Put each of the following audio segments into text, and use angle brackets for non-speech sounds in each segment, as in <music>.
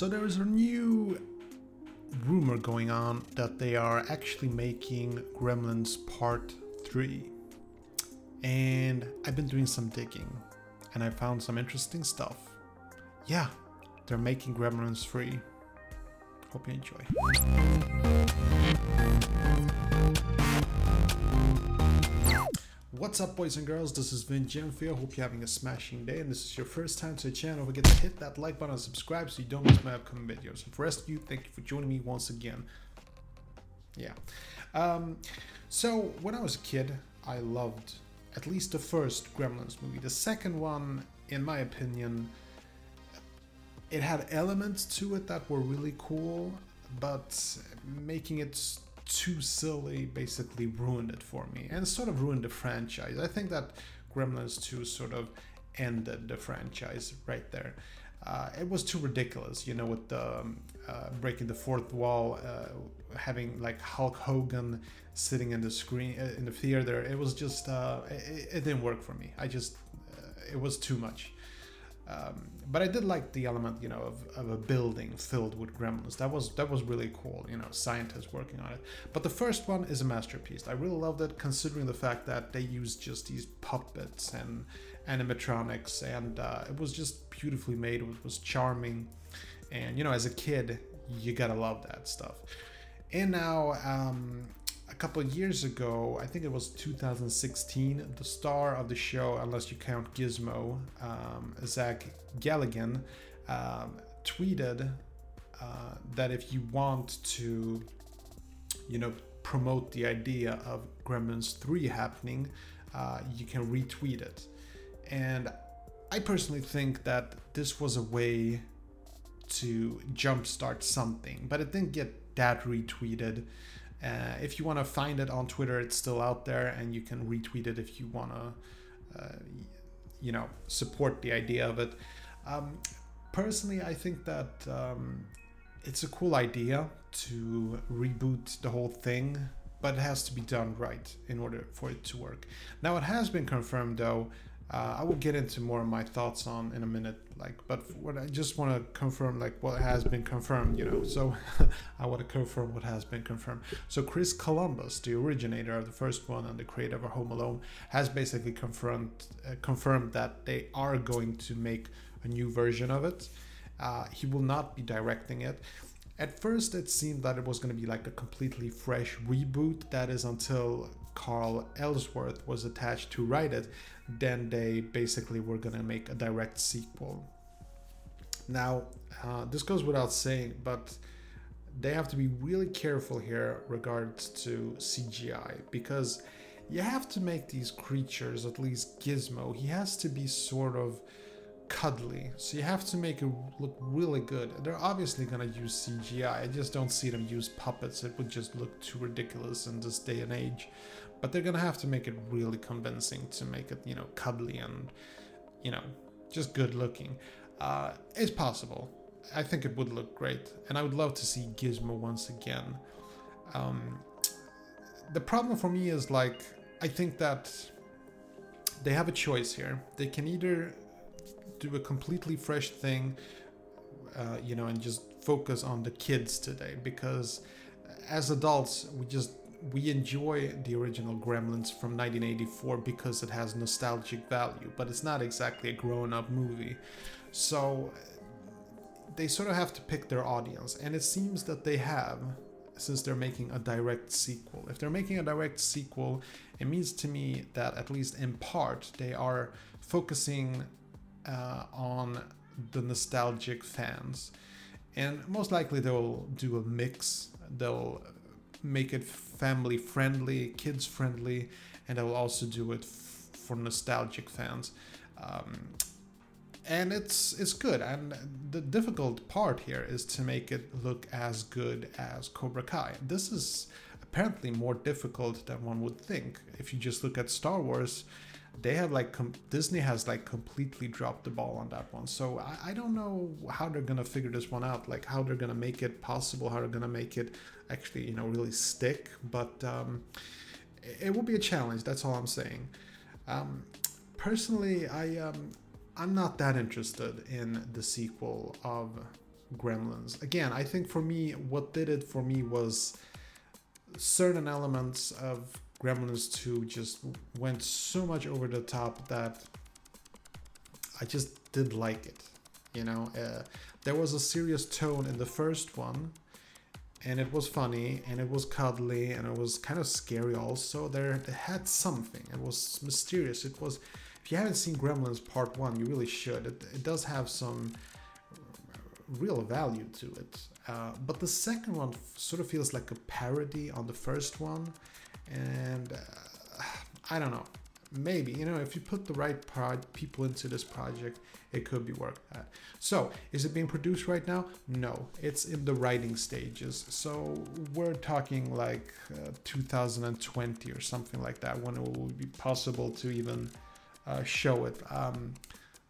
So there is a new rumor going on that they are actually making Gremlins Part 3. And I've been doing some digging and I found some interesting stuff. Yeah, they're making Gremlins 3. Hope you enjoy. What's up, boys and girls? This is Vin Gemfio. Hope you're having a smashing day. And this is your first time to the channel. Forget to hit that like button and subscribe so you don't miss my upcoming videos. And for the rest of you, thank you for joining me once again. Yeah. Um, so, when I was a kid, I loved at least the first Gremlins movie. The second one, in my opinion, it had elements to it that were really cool, but making it too silly basically ruined it for me and sort of ruined the franchise. I think that Gremlins 2 sort of ended the franchise right there. Uh, it was too ridiculous, you know, with the um, uh, breaking the fourth wall, uh, having like Hulk Hogan sitting in the screen uh, in the theater. It was just uh, it, it, didn't work for me. I just uh, it was too much. Um, but I did like the element, you know, of, of a building filled with gremlins. That was that was really cool, you know, scientists working on it. But the first one is a masterpiece. I really loved it, considering the fact that they used just these puppets and animatronics, and uh, it was just beautifully made. It was charming, and you know, as a kid, you gotta love that stuff. And now, um, couple years ago, I think it was 2016, the star of the show, unless you count Gizmo, um, Zach Galligan, um, tweeted uh, that if you want to, you know, promote the idea of Gremlins 3 happening, uh, you can retweet it. And I personally think that this was a way to jumpstart something, but it didn't get that retweeted. Uh, if you want to find it on Twitter, it's still out there, and you can retweet it if you want to, uh, you know, support the idea of it. Um, personally, I think that um, it's a cool idea to reboot the whole thing, but it has to be done right in order for it to work. Now, it has been confirmed though uh, I will get into more of my thoughts on in a minute. Like, but what I just want to confirm, like what has been confirmed, you know. So <laughs> I want to confirm what has been confirmed. So Chris Columbus, the originator of the first one and the creator of Home Alone, has basically confirmed uh, confirmed that they are going to make a new version of it. Uh, he will not be directing it. At first, it seemed that it was going to be like a completely fresh reboot. That is until Carl Ellsworth was attached to write it. Then they basically were going to make a direct sequel. Now, uh, this goes without saying, but they have to be really careful here regards to CGI because you have to make these creatures, at least Gizmo, he has to be sort of cuddly. So you have to make it look really good. They're obviously gonna use CGI. I just don't see them use puppets. It would just look too ridiculous in this day and age. But they're gonna have to make it really convincing to make it, you know, cuddly and, you know, just good looking. Uh, it's possible. I think it would look great, and I would love to see Gizmo once again. Um, the problem for me is like I think that they have a choice here. They can either do a completely fresh thing, uh, you know, and just focus on the kids today because as adults we just we enjoy the original Gremlins from 1984 because it has nostalgic value, but it's not exactly a grown-up movie. So they sort of have to pick their audience, and it seems that they have since they're making a direct sequel. If they're making a direct sequel, it means to me that at least in part they are focusing uh, on the nostalgic fans. And most likely they'll do a mix. They'll make it family friendly, kids friendly, and they'll also do it f- for nostalgic fans. Um, and it's it's good. And the difficult part here is to make it look as good as Cobra Kai. This is apparently more difficult than one would think. If you just look at Star Wars, they have like com- Disney has like completely dropped the ball on that one. So I, I don't know how they're gonna figure this one out. Like how they're gonna make it possible, how they're gonna make it actually you know really stick. But um, it, will be a challenge. That's all I'm saying. Um, personally, I um, I'm not that interested in the sequel of Gremlins. Again, I think for me, what did it for me was certain elements of Gremlins 2 just went so much over the top that I just did like it. You know, uh, there was a serious tone in the first one, and it was funny, and it was cuddly, and it was kind of scary also. There, it had something. It was mysterious. It was. If you haven't seen Gremlins Part One, you really should. It, it does have some real value to it. Uh, but the second one sort of feels like a parody on the first one, and uh, I don't know. Maybe you know if you put the right people into this project it could be worked at so is it being produced right now? No. It's in the writing stages. So we're talking like uh, 2020 or something like that when it will be possible to even uh, show it. Um,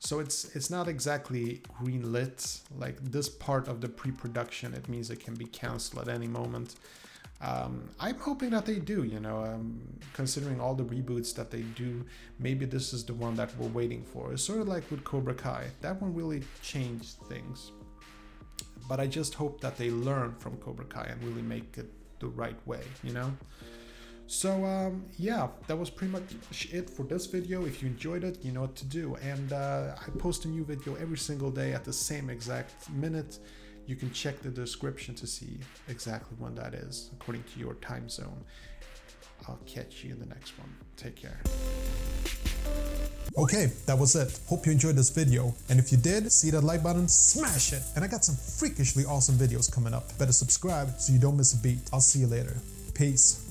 so it's it's not exactly green lit like this part of the pre-production it means it can be canceled at any moment um, I'm hoping that they do, you know, um, considering all the reboots that they do, maybe this is the one that we're waiting for. It's sort of like with Cobra Kai. That one really changed things. But I just hope that they learn from Cobra Kai and really make it the right way, you know? So um, yeah, that was pretty much it for this video. If you enjoyed it, you know what to do. And uh, I post a new video every single day at the same exact minute. You can check the description to see exactly when that is according to your time zone. I'll catch you in the next one. Take care. Okay, that was it. Hope you enjoyed this video. And if you did, see that like button, smash it. And I got some freakishly awesome videos coming up. Better subscribe so you don't miss a beat. I'll see you later. Peace.